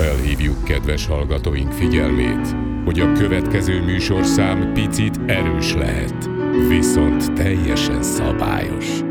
felhívjuk kedves hallgatóink figyelmét, hogy a következő műsorszám picit erős lehet, viszont teljesen szabályos.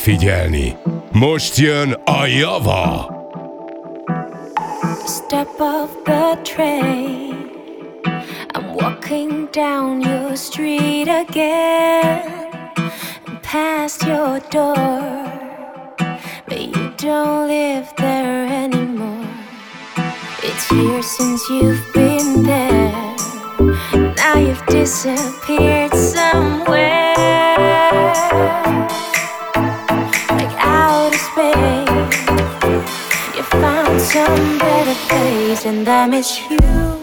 Tessék figyelni! Most jön a java! Step off the train. I'm walking down your street again. Past your door. But you don't live there anymore. It's years since you've been there. Now you've disappeared somewhere place, and I miss you.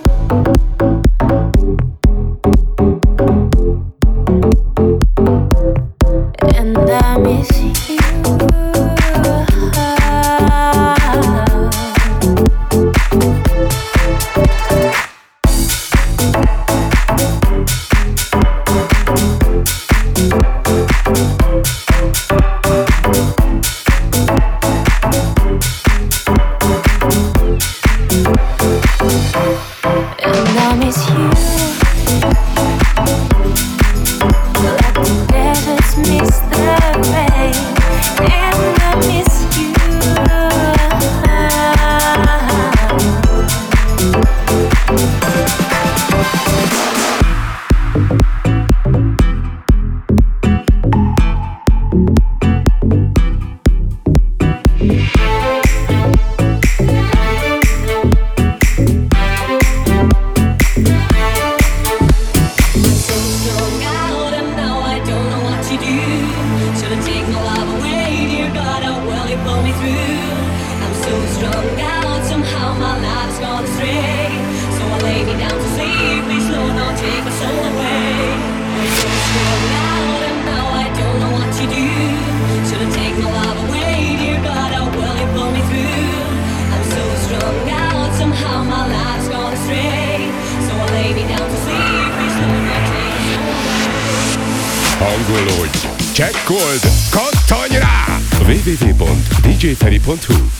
Hangolódj, csekkold, kattanj rá! www.djferi.hu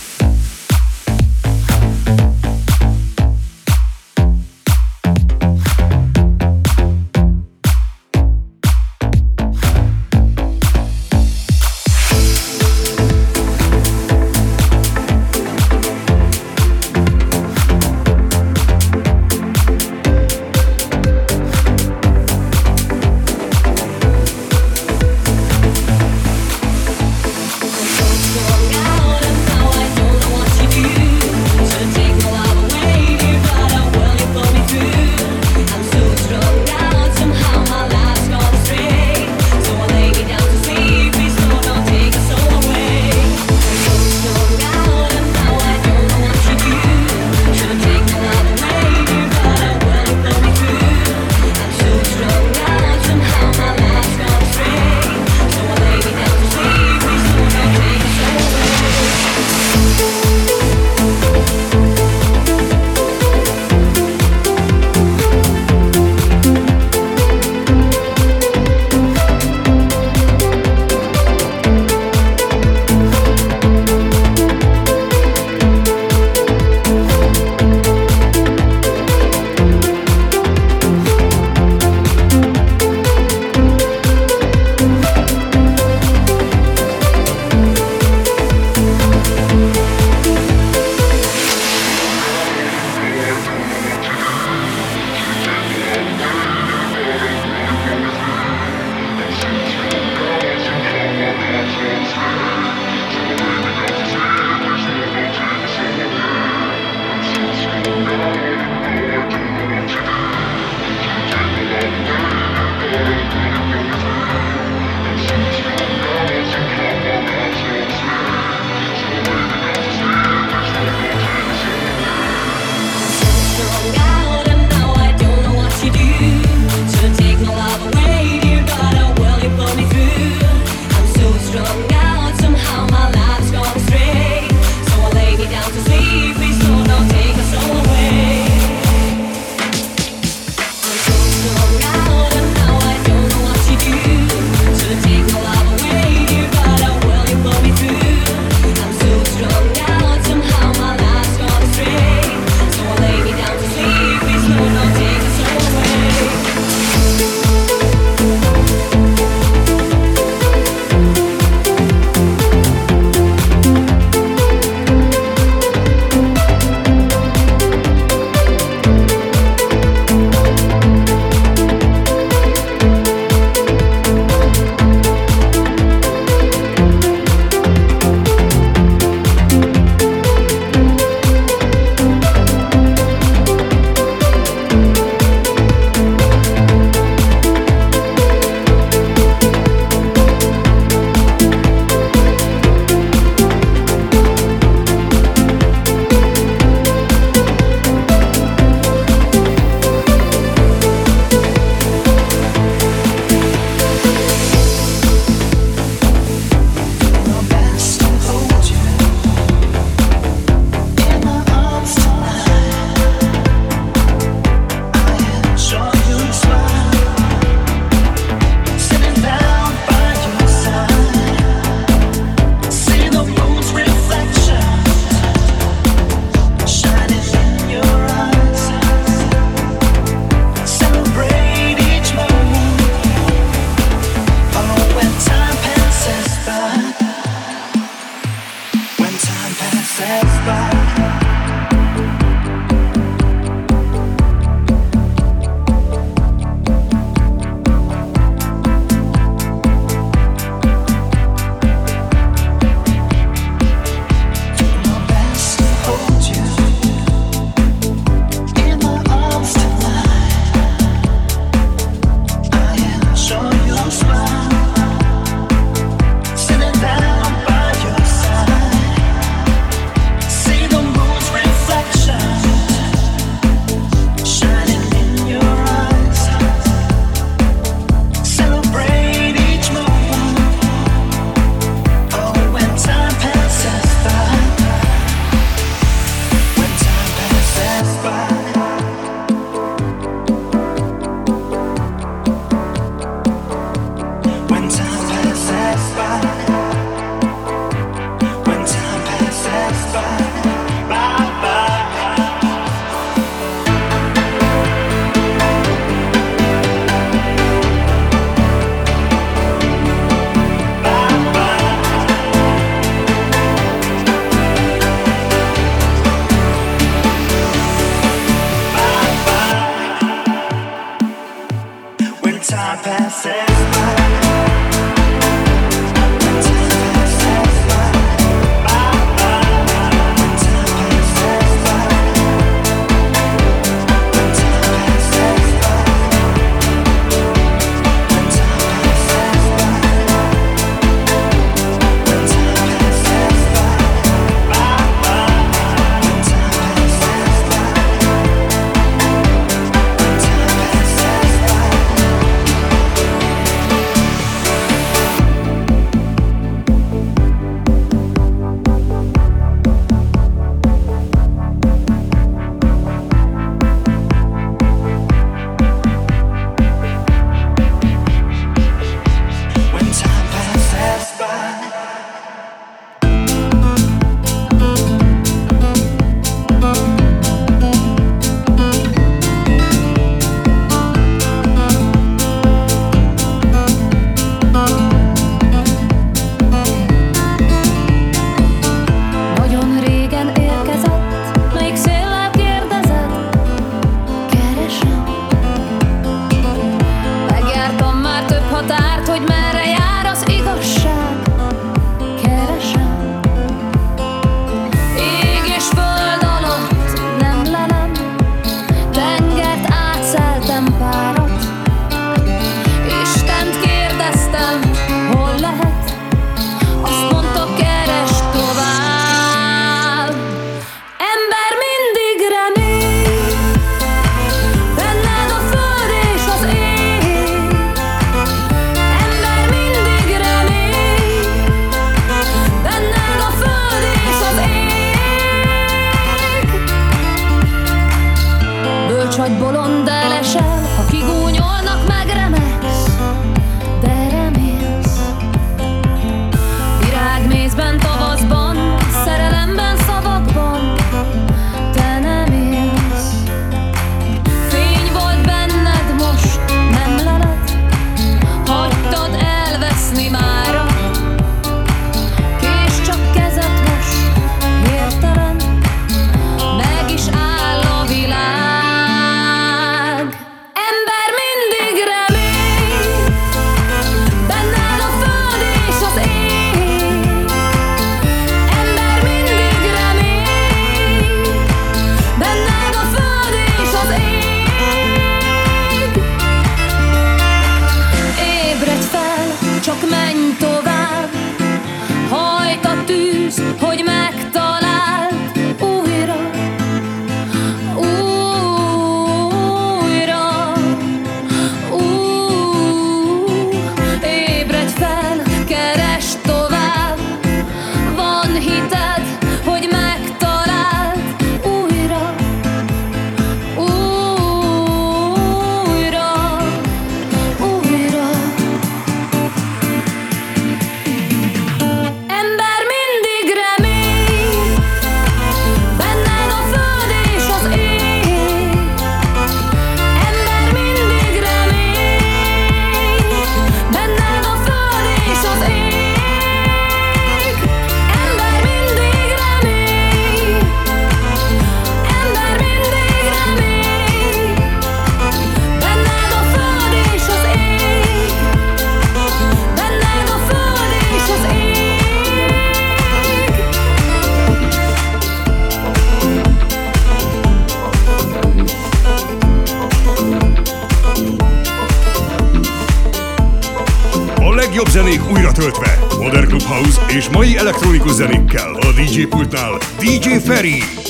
legjobb zenék újra töltve. Modern clubhouse és mai elektronikus zenékkel. A DJ pultnál DJ Ferry.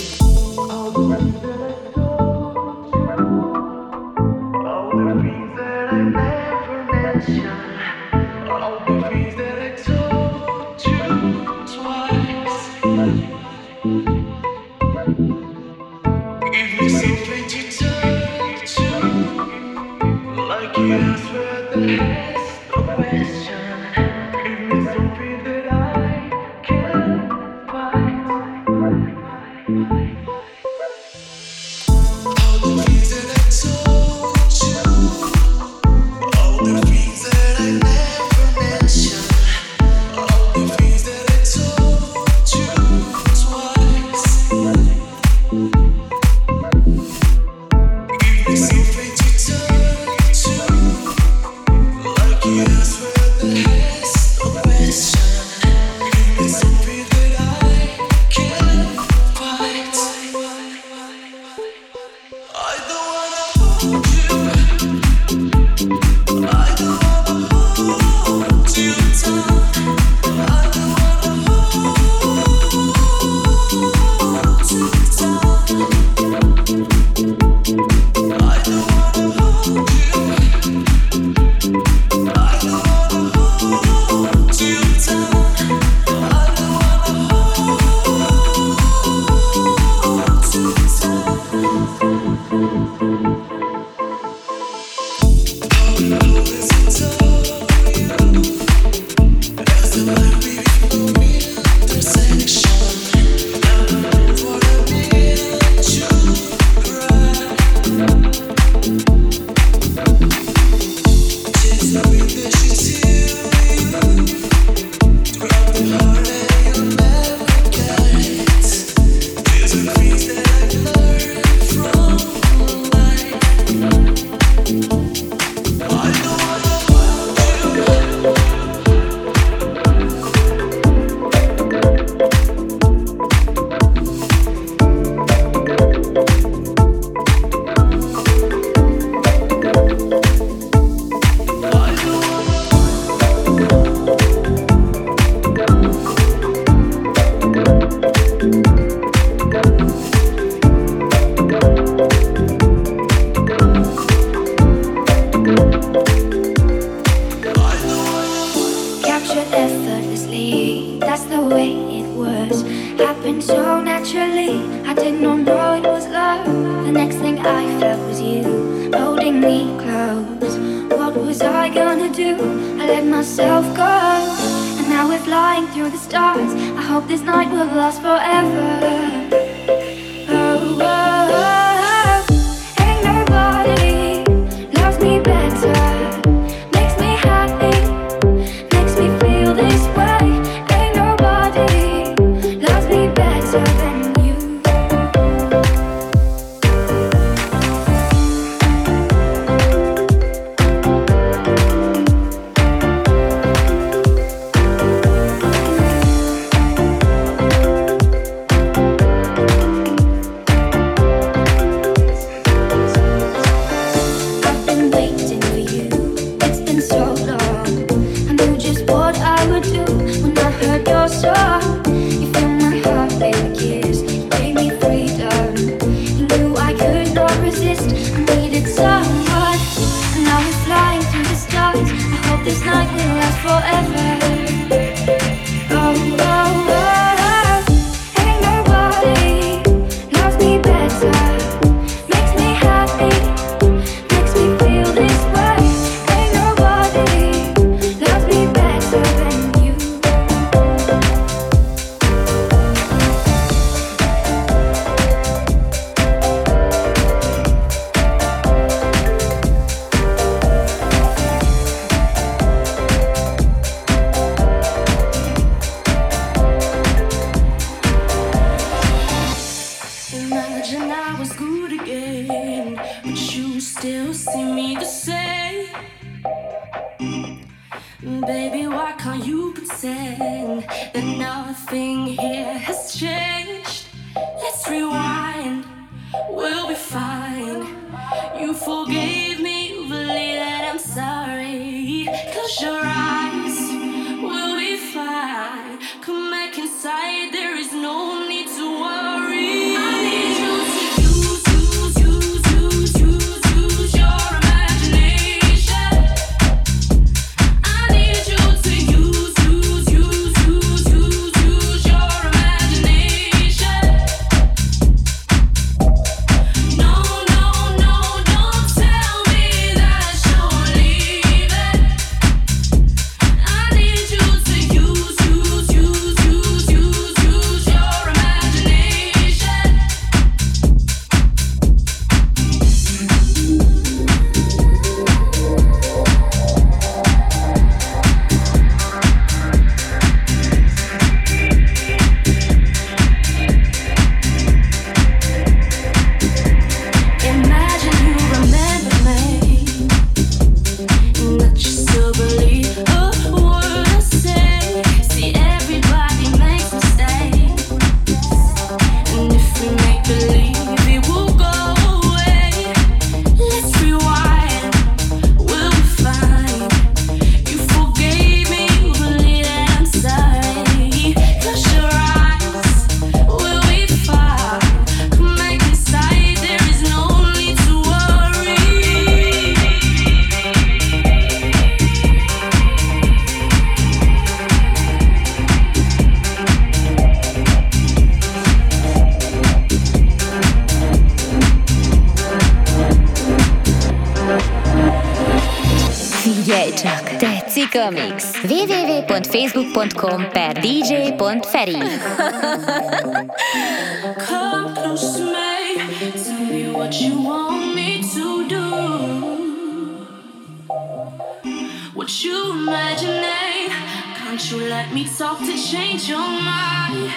Talk to change your mind,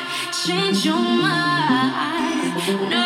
change your mind. No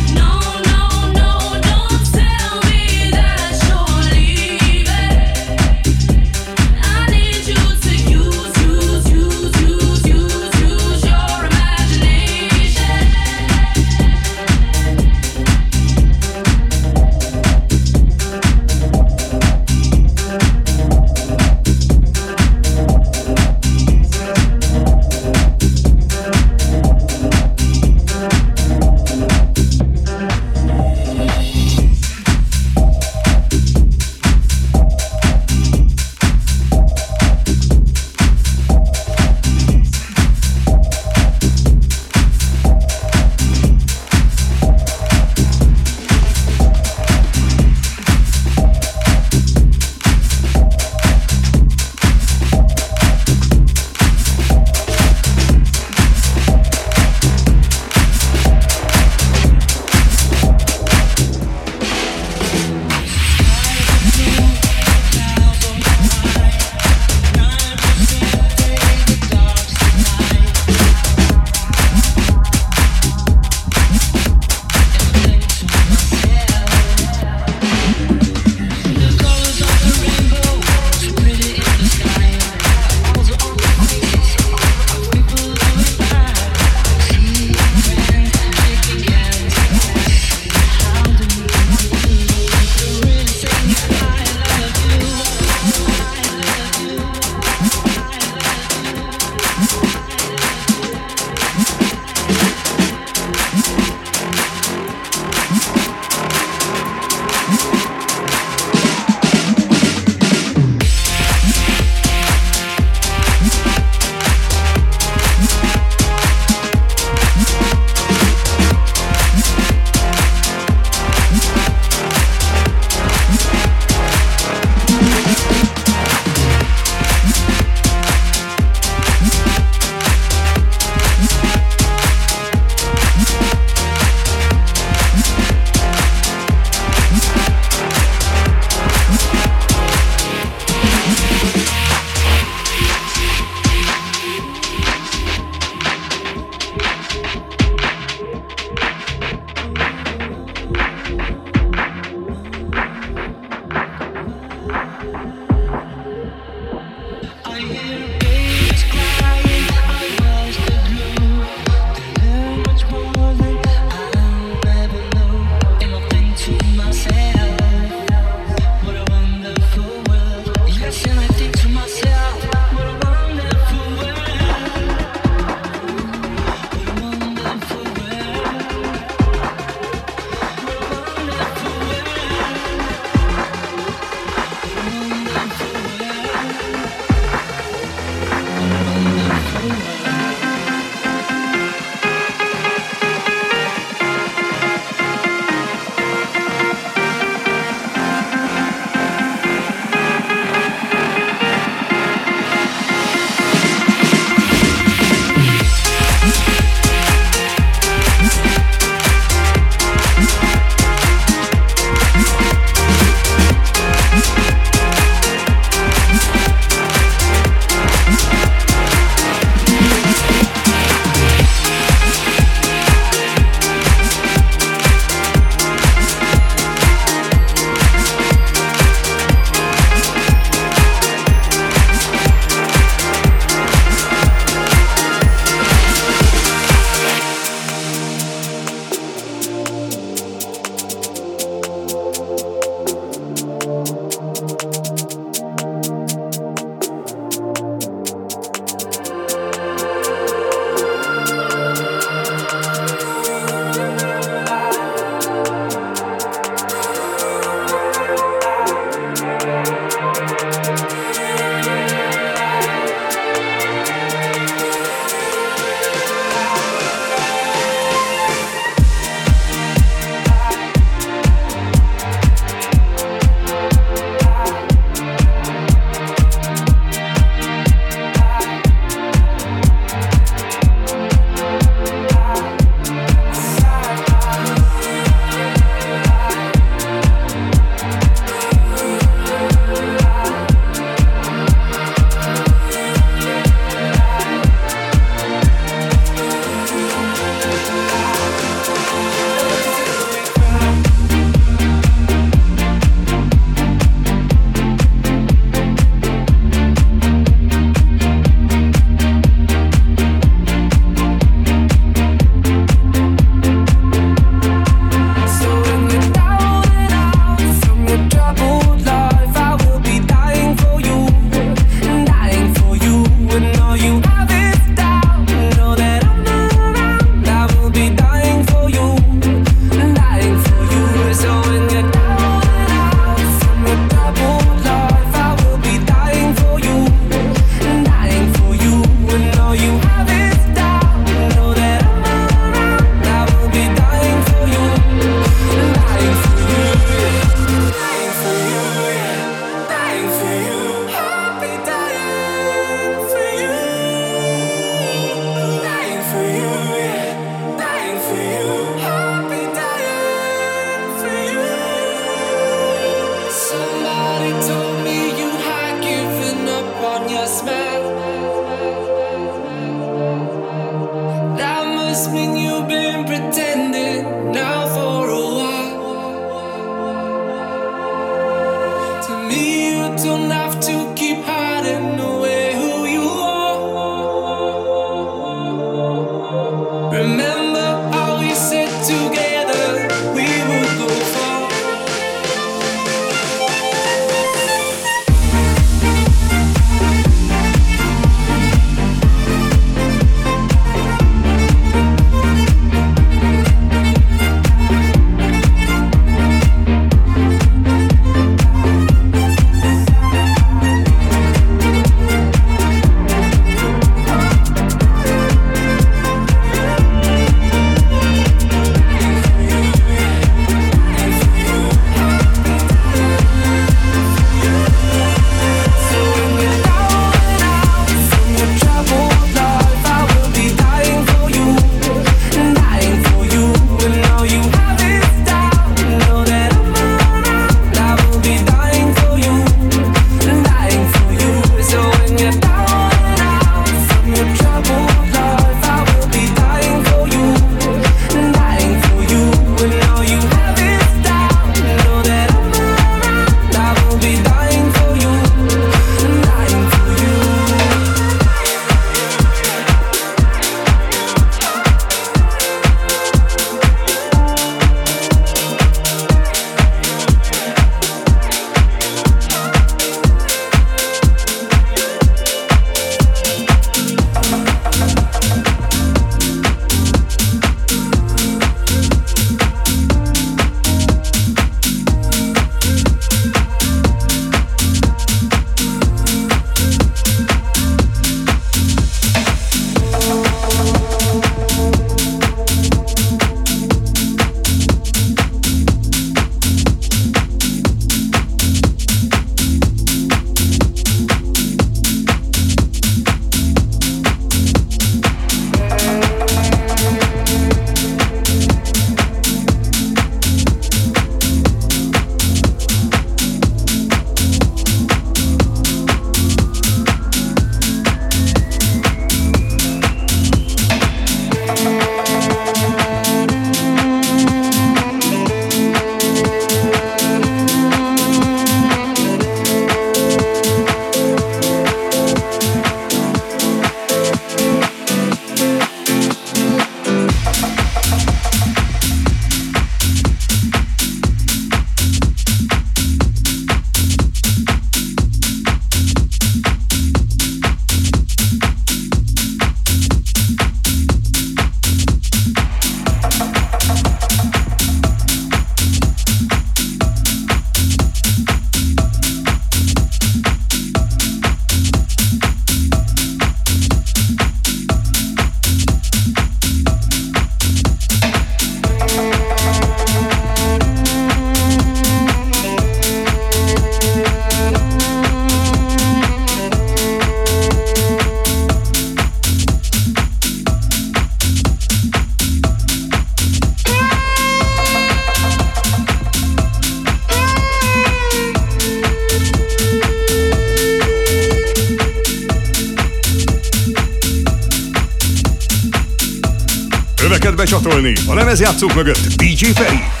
lemezjátszók mögött DJ Feri.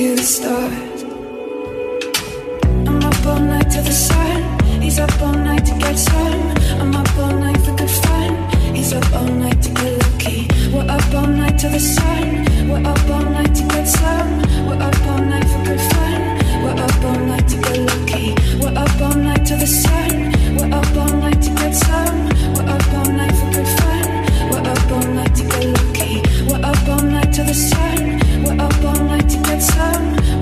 to the start. I'm up all night to the sun. He's up all night to get some. I'm up all night for good fun. He's up all night to get lucky. We're up all night to the sun. We're up all night to get some. We're up all night for good fun. We're up all night to get lucky. We're up all night to the sun. We're up all night to get some. We're up all night for good fun. We're up all night to get lucky. turn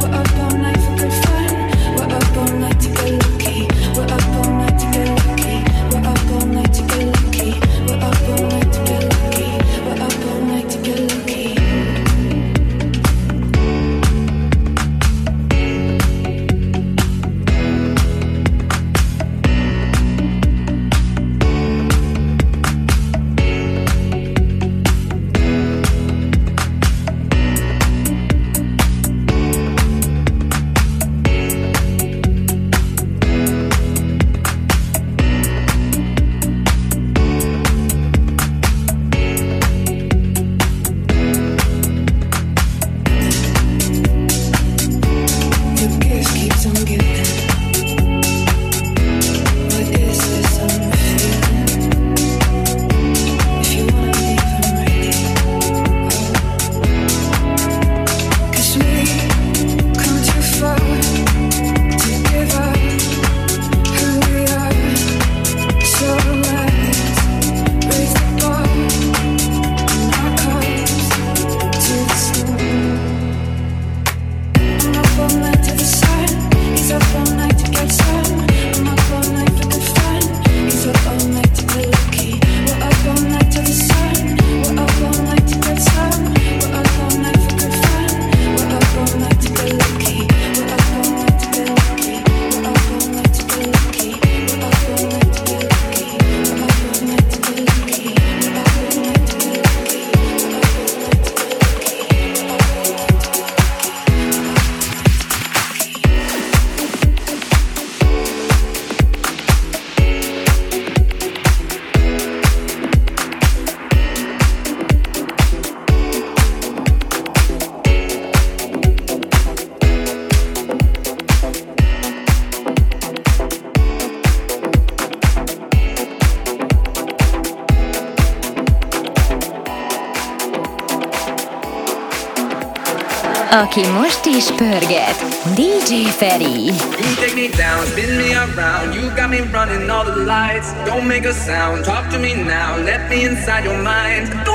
aki most is pörget, DJ Feree. You take me down, spin me around, you got me running all the lights. Don't make a sound, talk to me now, let me inside your mind.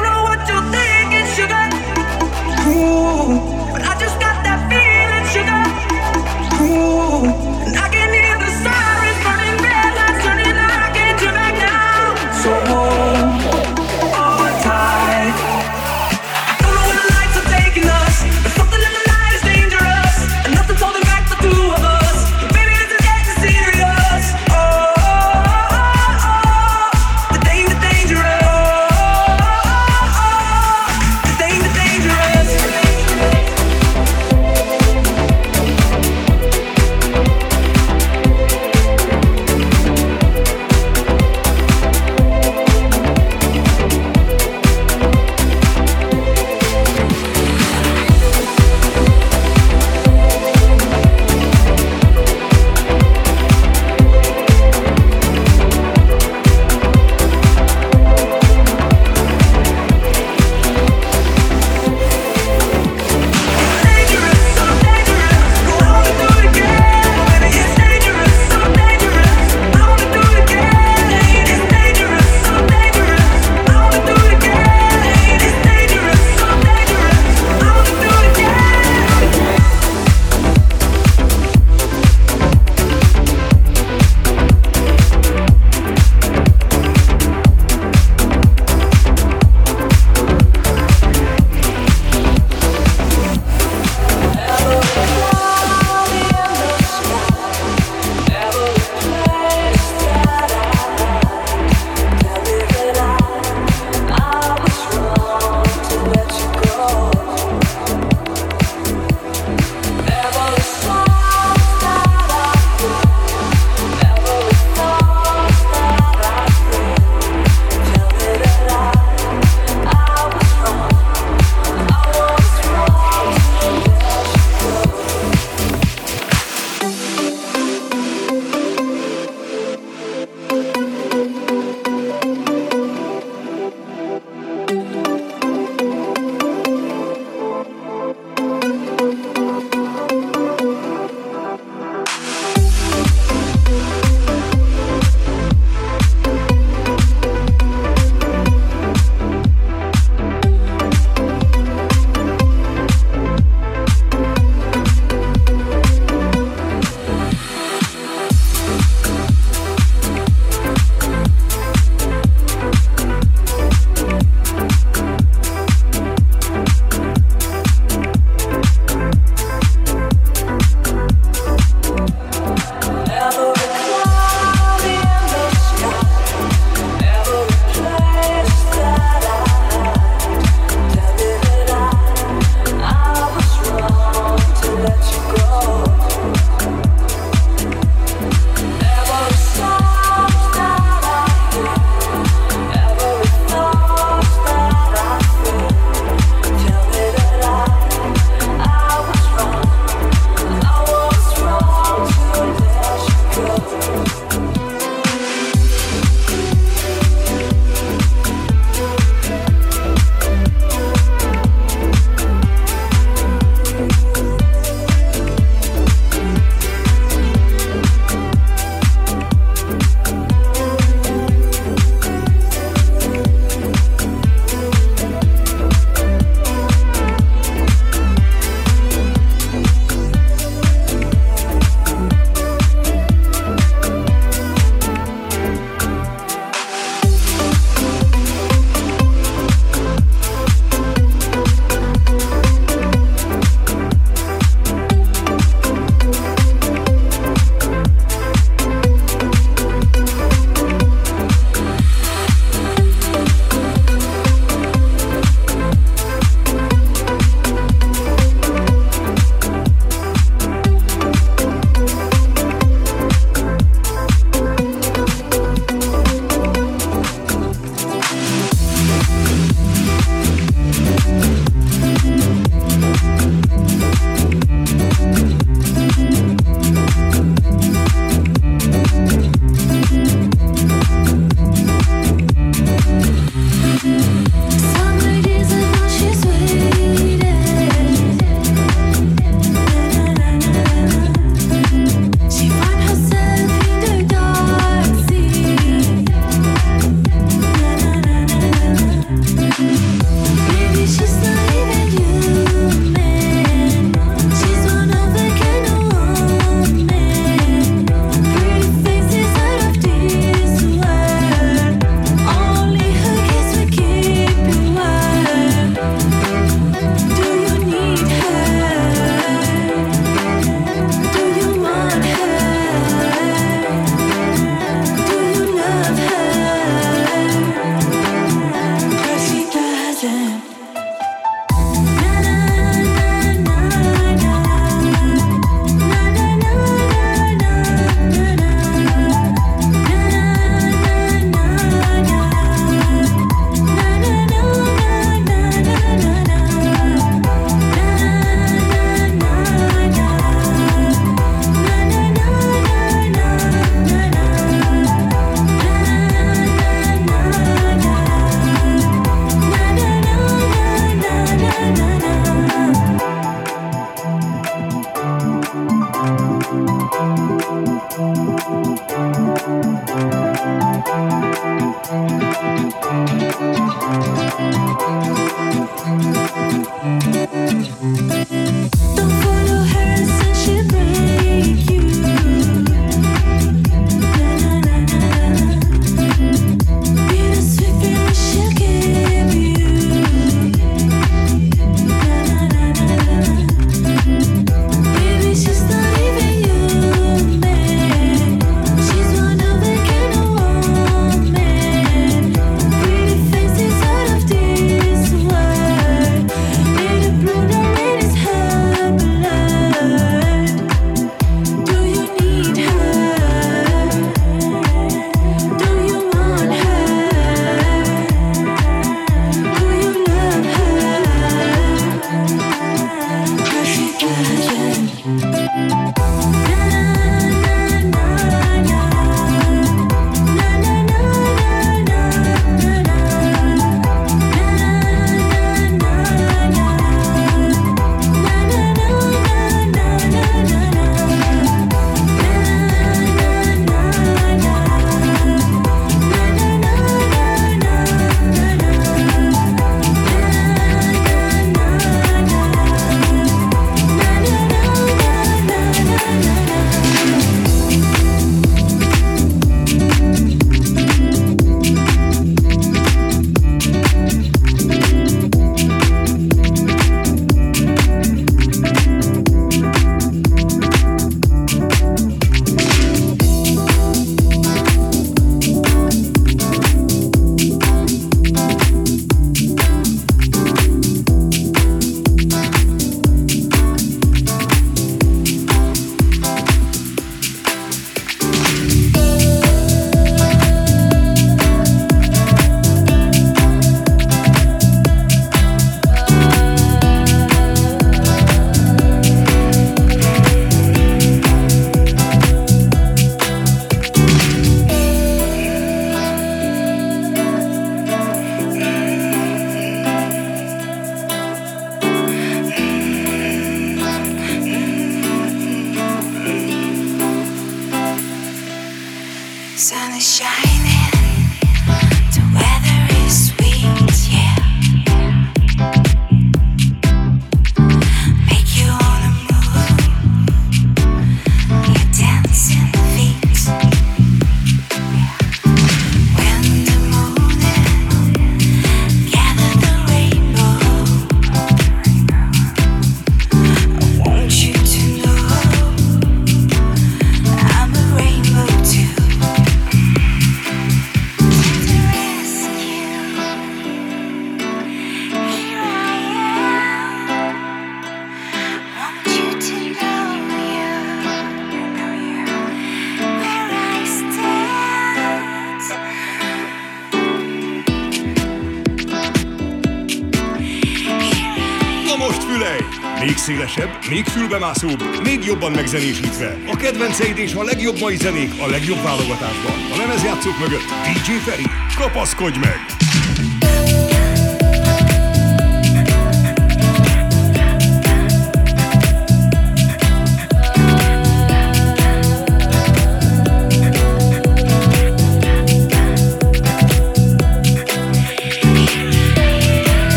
Még fülbemászóbb, még jobban megzenésítve. A kedvenceid és a legjobb mai zenék a legjobb válogatásban. A lemezjátszók mögött DJ Feri. Kapaszkodj meg!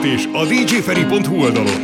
töltés a djferi.hu oldalon.